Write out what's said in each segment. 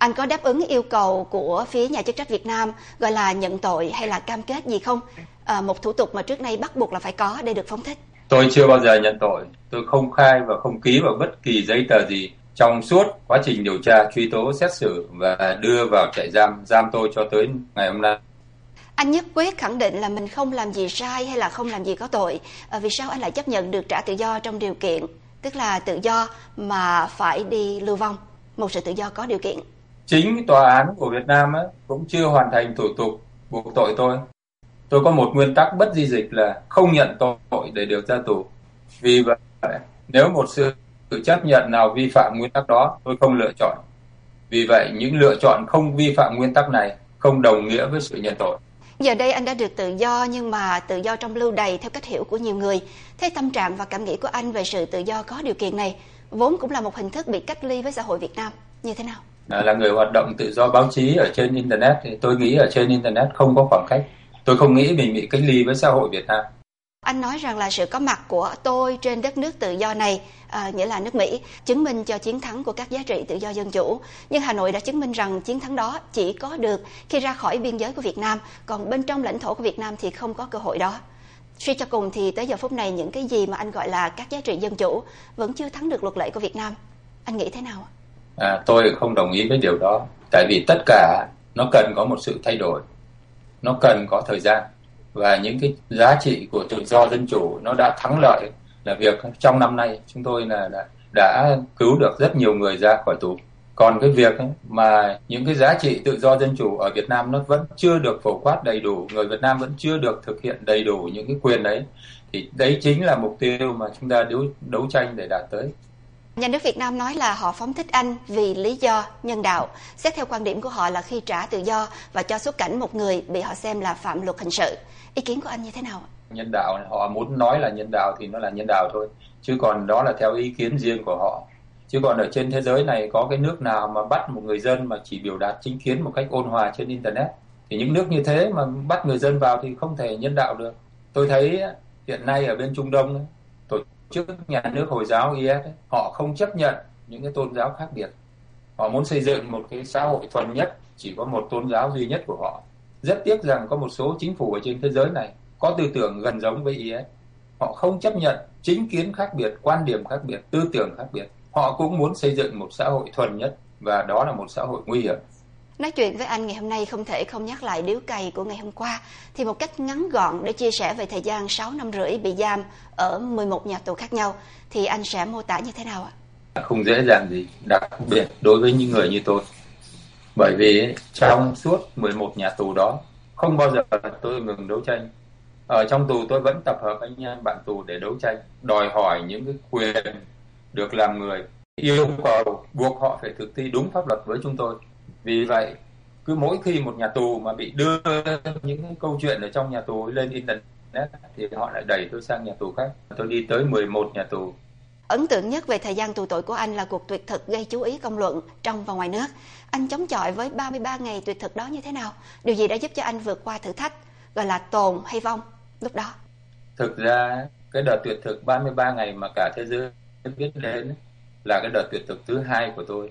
anh có đáp ứng yêu cầu của phía nhà chức trách Việt Nam gọi là nhận tội hay là cam kết gì không? À, một thủ tục mà trước nay bắt buộc là phải có để được phóng thích. Tôi chưa bao giờ nhận tội. Tôi không khai và không ký vào bất kỳ giấy tờ gì trong suốt quá trình điều tra, truy tố, xét xử và đưa vào trại giam, giam tôi cho tới ngày hôm nay. Anh nhất quyết khẳng định là mình không làm gì sai hay là không làm gì có tội. À, vì sao anh lại chấp nhận được trả tự do trong điều kiện, tức là tự do mà phải đi lưu vong, một sự tự do có điều kiện? Chính tòa án của Việt Nam ấy, cũng chưa hoàn thành thủ tục buộc tội tôi. Tôi có một nguyên tắc bất di dịch là không nhận tội để được ra tù. Vì vậy, nếu một sự chấp nhận nào vi phạm nguyên tắc đó, tôi không lựa chọn. Vì vậy, những lựa chọn không vi phạm nguyên tắc này không đồng nghĩa với sự nhận tội. Giờ đây anh đã được tự do nhưng mà tự do trong lưu đày theo cách hiểu của nhiều người. Thế tâm trạng và cảm nghĩ của anh về sự tự do có điều kiện này vốn cũng là một hình thức bị cách ly với xã hội Việt Nam như thế nào? Ờ, là người hoạt động tự do báo chí ở trên internet thì tôi nghĩ ở trên internet không có khoảng cách. Tôi không nghĩ mình bị cách ly với xã hội Việt Nam. Anh nói rằng là sự có mặt của tôi trên đất nước tự do này, à, nghĩa là nước Mỹ, chứng minh cho chiến thắng của các giá trị tự do dân chủ. Nhưng Hà Nội đã chứng minh rằng chiến thắng đó chỉ có được khi ra khỏi biên giới của Việt Nam, còn bên trong lãnh thổ của Việt Nam thì không có cơ hội đó. Suy cho cùng thì tới giờ phút này những cái gì mà anh gọi là các giá trị dân chủ vẫn chưa thắng được luật lệ của Việt Nam. Anh nghĩ thế nào? À, tôi không đồng ý với điều đó. Tại vì tất cả nó cần có một sự thay đổi. Nó cần có thời gian và những cái giá trị của tự do dân chủ nó đã thắng lợi là việc trong năm nay chúng tôi là đã, đã cứu được rất nhiều người ra khỏi tù còn cái việc ấy, mà những cái giá trị tự do dân chủ ở Việt Nam nó vẫn chưa được phổ quát đầy đủ người Việt Nam vẫn chưa được thực hiện đầy đủ những cái quyền đấy thì đấy chính là mục tiêu mà chúng ta đấu đấu tranh để đạt tới Nhà nước Việt Nam nói là họ phóng thích anh vì lý do nhân đạo. Xét theo quan điểm của họ là khi trả tự do và cho xuất cảnh một người bị họ xem là phạm luật hình sự. Ý kiến của anh như thế nào? Nhân đạo, họ muốn nói là nhân đạo thì nó là nhân đạo thôi. Chứ còn đó là theo ý kiến riêng của họ. Chứ còn ở trên thế giới này có cái nước nào mà bắt một người dân mà chỉ biểu đạt chính kiến một cách ôn hòa trên Internet. Thì những nước như thế mà bắt người dân vào thì không thể nhân đạo được. Tôi thấy hiện nay ở bên Trung Đông trước nhà nước Hồi giáo IS họ không chấp nhận những cái tôn giáo khác biệt. Họ muốn xây dựng một cái xã hội thuần nhất, chỉ có một tôn giáo duy nhất của họ rất tiếc rằng có một số chính phủ ở trên thế giới này có tư tưởng gần giống với IS. Họ không chấp nhận chính kiến khác biệt, quan điểm khác biệt, tư tưởng khác biệt. Họ cũng muốn xây dựng một xã hội thuần nhất và đó là một xã hội nguy hiểm. Nói chuyện với anh ngày hôm nay không thể không nhắc lại điếu cày của ngày hôm qua thì một cách ngắn gọn để chia sẻ về thời gian 6 năm rưỡi bị giam ở 11 nhà tù khác nhau thì anh sẽ mô tả như thế nào ạ? Không dễ dàng gì, đặc biệt đối với những người như tôi. Bởi vì trong suốt 11 nhà tù đó không bao giờ tôi ngừng đấu tranh. Ở trong tù tôi vẫn tập hợp anh em bạn tù để đấu tranh đòi hỏi những cái quyền được làm người yêu cầu buộc họ phải thực thi đúng pháp luật với chúng tôi vì vậy cứ mỗi khi một nhà tù mà bị đưa những câu chuyện ở trong nhà tù lên internet thì họ lại đẩy tôi sang nhà tù khác tôi đi tới 11 nhà tù Ấn tượng nhất về thời gian tù tội của anh là cuộc tuyệt thực gây chú ý công luận trong và ngoài nước. Anh chống chọi với 33 ngày tuyệt thực đó như thế nào? Điều gì đã giúp cho anh vượt qua thử thách, gọi là tồn hay vong lúc đó? Thực ra cái đợt tuyệt thực 33 ngày mà cả thế giới biết đến là cái đợt tuyệt thực thứ hai của tôi.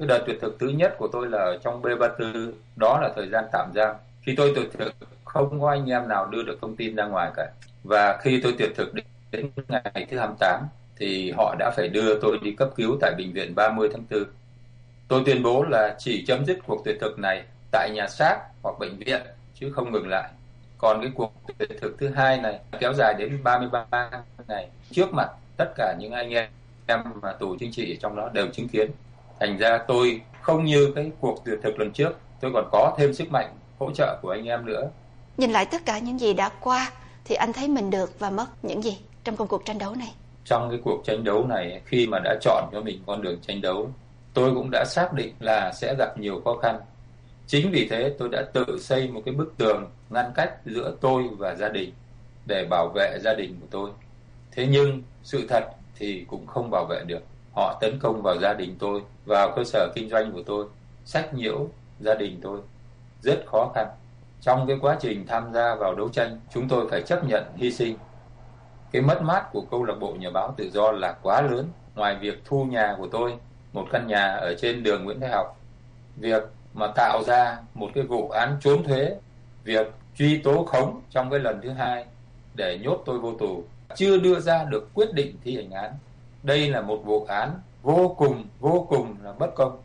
Cái đợt tuyệt thực thứ nhất của tôi là trong B34, đó là thời gian tạm giam. Khi tôi tuyệt thực không có anh em nào đưa được thông tin ra ngoài cả. Và khi tôi tuyệt thực đến ngày thứ 28 thì họ đã phải đưa tôi đi cấp cứu tại bệnh viện 30 tháng 4. Tôi tuyên bố là chỉ chấm dứt cuộc tuyệt thực này tại nhà xác hoặc bệnh viện chứ không ngừng lại. Còn cái cuộc tuyệt thực thứ hai này kéo dài đến 33 ngày trước mặt tất cả những anh em mà tù chính trị trong đó đều chứng kiến. Thành ra tôi không như cái cuộc tuyệt thực lần trước, tôi còn có thêm sức mạnh hỗ trợ của anh em nữa. Nhìn lại tất cả những gì đã qua thì anh thấy mình được và mất những gì trong công cuộc tranh đấu này? trong cái cuộc tranh đấu này khi mà đã chọn cho mình con đường tranh đấu tôi cũng đã xác định là sẽ gặp nhiều khó khăn chính vì thế tôi đã tự xây một cái bức tường ngăn cách giữa tôi và gia đình để bảo vệ gia đình của tôi thế nhưng sự thật thì cũng không bảo vệ được họ tấn công vào gia đình tôi vào cơ sở kinh doanh của tôi. Sách nhiễu gia đình tôi. Rất khó khăn. Trong cái quá trình tham gia vào đấu tranh chúng tôi phải chấp nhận hy sinh. Cái mất mát của câu lạc bộ nhà báo tự do là quá lớn. Ngoài việc thu nhà của tôi một căn nhà ở trên đường Nguyễn Thái Học việc mà tạo ra một cái vụ án trốn thuế, việc truy tố khống trong cái lần thứ hai để nhốt tôi vô tù, chưa đưa ra được quyết định thi hành án. Đây là một vụ án vô cùng vô cùng là bất công.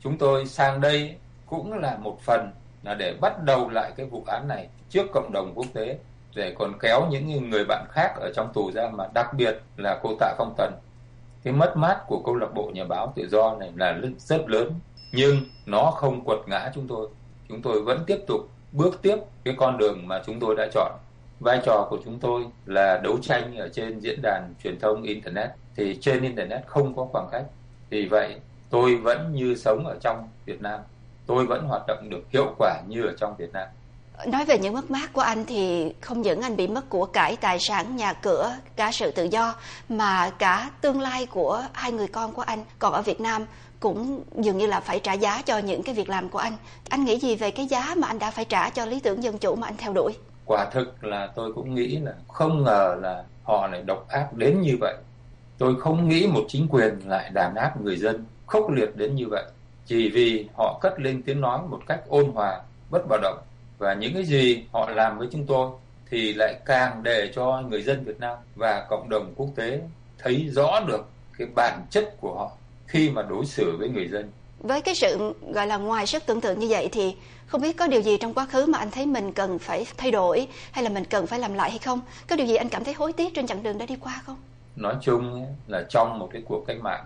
Chúng tôi sang đây cũng là một phần là để bắt đầu lại cái vụ án này trước cộng đồng quốc tế, để còn kéo những người bạn khác ở trong tù ra mà đặc biệt là cô Tạ Phong Tần. Cái mất mát của câu lạc bộ nhà báo tự do này là rất lớn, nhưng nó không quật ngã chúng tôi. Chúng tôi vẫn tiếp tục bước tiếp cái con đường mà chúng tôi đã chọn. Vai trò của chúng tôi là đấu tranh ở trên diễn đàn truyền thông Internet. Thì trên Internet không có khoảng cách. Vì vậy tôi vẫn như sống ở trong Việt Nam. Tôi vẫn hoạt động được hiệu quả như ở trong Việt Nam. Nói về những mất mát của anh thì không những anh bị mất của cải tài sản, nhà cửa, cả sự tự do mà cả tương lai của hai người con của anh còn ở Việt Nam cũng dường như là phải trả giá cho những cái việc làm của anh. Anh nghĩ gì về cái giá mà anh đã phải trả cho lý tưởng dân chủ mà anh theo đuổi? Quả thực là tôi cũng nghĩ là không ngờ là họ lại độc ác đến như vậy. Tôi không nghĩ một chính quyền lại đàn áp người dân khốc liệt đến như vậy. Chỉ vì họ cất lên tiếng nói một cách ôn hòa, bất bạo động và những cái gì họ làm với chúng tôi thì lại càng để cho người dân Việt Nam và cộng đồng quốc tế thấy rõ được cái bản chất của họ khi mà đối xử với người dân. Với cái sự gọi là ngoài sức tưởng tượng như vậy thì không biết có điều gì trong quá khứ mà anh thấy mình cần phải thay đổi hay là mình cần phải làm lại hay không? Có điều gì anh cảm thấy hối tiếc trên chặng đường đã đi qua không? Nói chung là trong một cái cuộc cách mạng,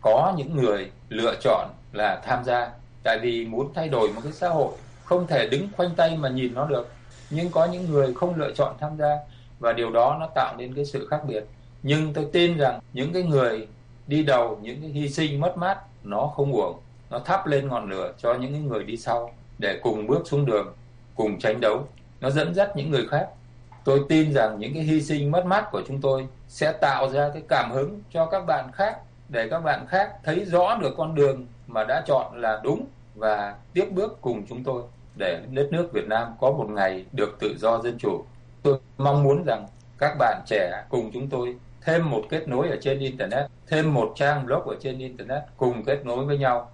có những người lựa chọn là tham gia tại vì muốn thay đổi một cái xã hội, không thể đứng khoanh tay mà nhìn nó được nhưng có những người không lựa chọn tham gia và điều đó nó tạo nên cái sự khác biệt nhưng tôi tin rằng những cái người đi đầu, những cái hy sinh mất mát, nó không uổng, nó thắp lên ngọn lửa cho những người đi sau để cùng bước xuống đường cùng tranh đấu. Nó dẫn dắt những người khác. Tôi tin rằng những cái hy sinh mất mát của chúng tôi sẽ tạo ra cái cảm hứng cho các bạn khác để các bạn khác thấy rõ được con đường mà đã chọn là đúng và tiếp bước cùng chúng tôi để đất nước Việt Nam có một ngày được tự do dân chủ. Tôi mong muốn rằng các bạn trẻ cùng chúng tôi thêm một kết nối ở trên internet, thêm một trang blog ở trên internet cùng kết nối với nhau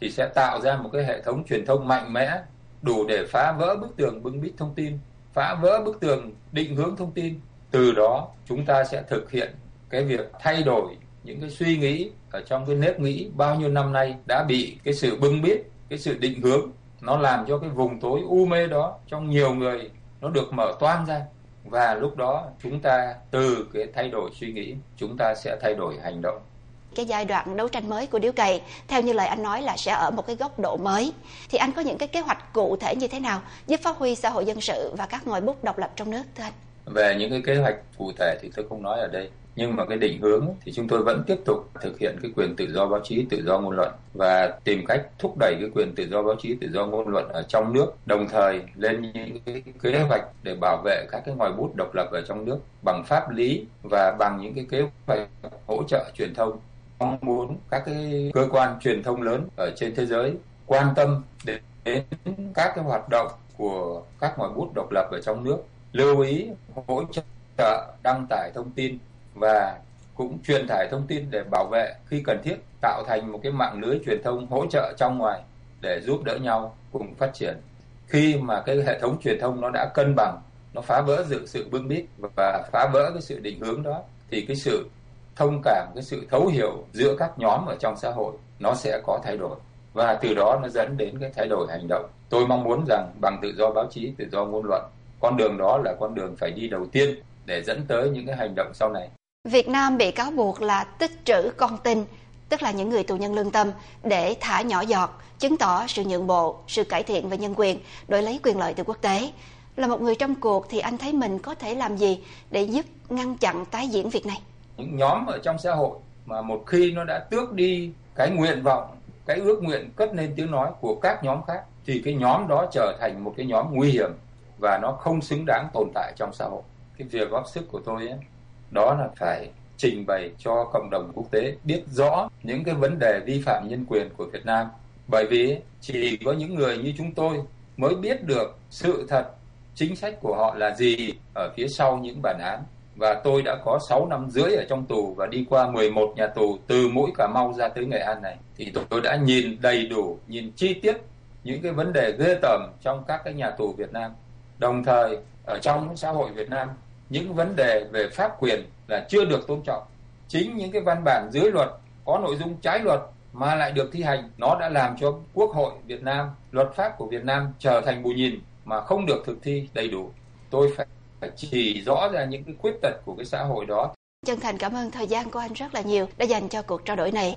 thì sẽ tạo ra một cái hệ thống truyền thông mạnh mẽ đủ để phá vỡ bức tường bưng bít thông tin, phá vỡ bức tường định hướng thông tin. Từ đó chúng ta sẽ thực hiện cái việc thay đổi những cái suy nghĩ ở trong cái nếp nghĩ bao nhiêu năm nay đã bị cái sự bưng bít, cái sự định hướng nó làm cho cái vùng tối u mê đó trong nhiều người nó được mở toan ra và lúc đó chúng ta từ cái thay đổi suy nghĩ chúng ta sẽ thay đổi hành động cái giai đoạn đấu tranh mới của điếu cày. Theo như lời anh nói là sẽ ở một cái góc độ mới. Thì anh có những cái kế hoạch cụ thể như thế nào giúp phát huy xã hội dân sự và các ngòi bút độc lập trong nước thưa anh? Về những cái kế hoạch cụ thể thì tôi không nói ở đây. Nhưng mà cái định hướng thì chúng tôi vẫn tiếp tục thực hiện cái quyền tự do báo chí, tự do ngôn luận và tìm cách thúc đẩy cái quyền tự do báo chí, tự do ngôn luận ở trong nước, đồng thời lên những cái kế hoạch để bảo vệ các cái ngòi bút độc lập ở trong nước bằng pháp lý và bằng những cái kế hoạch hỗ trợ truyền thông mong muốn các cái cơ quan truyền thông lớn ở trên thế giới quan tâm đến các cái hoạt động của các ngòi bút độc lập ở trong nước, lưu ý hỗ trợ đăng tải thông tin và cũng truyền tải thông tin để bảo vệ khi cần thiết, tạo thành một cái mạng lưới truyền thông hỗ trợ trong ngoài để giúp đỡ nhau cùng phát triển. Khi mà cái hệ thống truyền thông nó đã cân bằng, nó phá vỡ dự sự bưng bít và phá vỡ cái sự định hướng đó, thì cái sự thông cảm cái sự thấu hiểu giữa các nhóm ở trong xã hội nó sẽ có thay đổi và từ đó nó dẫn đến cái thay đổi hành động tôi mong muốn rằng bằng tự do báo chí tự do ngôn luận con đường đó là con đường phải đi đầu tiên để dẫn tới những cái hành động sau này Việt Nam bị cáo buộc là tích trữ con tin, tức là những người tù nhân lương tâm, để thả nhỏ giọt, chứng tỏ sự nhượng bộ, sự cải thiện về nhân quyền, đổi lấy quyền lợi từ quốc tế. Là một người trong cuộc thì anh thấy mình có thể làm gì để giúp ngăn chặn tái diễn việc này? Những nhóm ở trong xã hội mà một khi nó đã tước đi cái nguyện vọng, cái ước nguyện cất lên tiếng nói của các nhóm khác thì cái nhóm đó trở thành một cái nhóm nguy hiểm và nó không xứng đáng tồn tại trong xã hội. Cái việc góp sức của tôi ấy, đó là phải trình bày cho cộng đồng quốc tế biết rõ những cái vấn đề vi phạm nhân quyền của Việt Nam bởi vì chỉ có những người như chúng tôi mới biết được sự thật chính sách của họ là gì ở phía sau những bản án và tôi đã có 6 năm rưỡi ở trong tù và đi qua 11 nhà tù từ mũi Cà Mau ra tới Nghệ An này thì tôi đã nhìn đầy đủ, nhìn chi tiết những cái vấn đề ghê tởm trong các cái nhà tù Việt Nam. Đồng thời ở trong xã hội Việt Nam những vấn đề về pháp quyền là chưa được tôn trọng. Chính những cái văn bản dưới luật có nội dung trái luật mà lại được thi hành, nó đã làm cho Quốc hội Việt Nam, luật pháp của Việt Nam trở thành bù nhìn mà không được thực thi đầy đủ. Tôi phải phải chỉ rõ ra những cái khuyết tật của cái xã hội đó. Chân thành cảm ơn thời gian của anh rất là nhiều đã dành cho cuộc trao đổi này.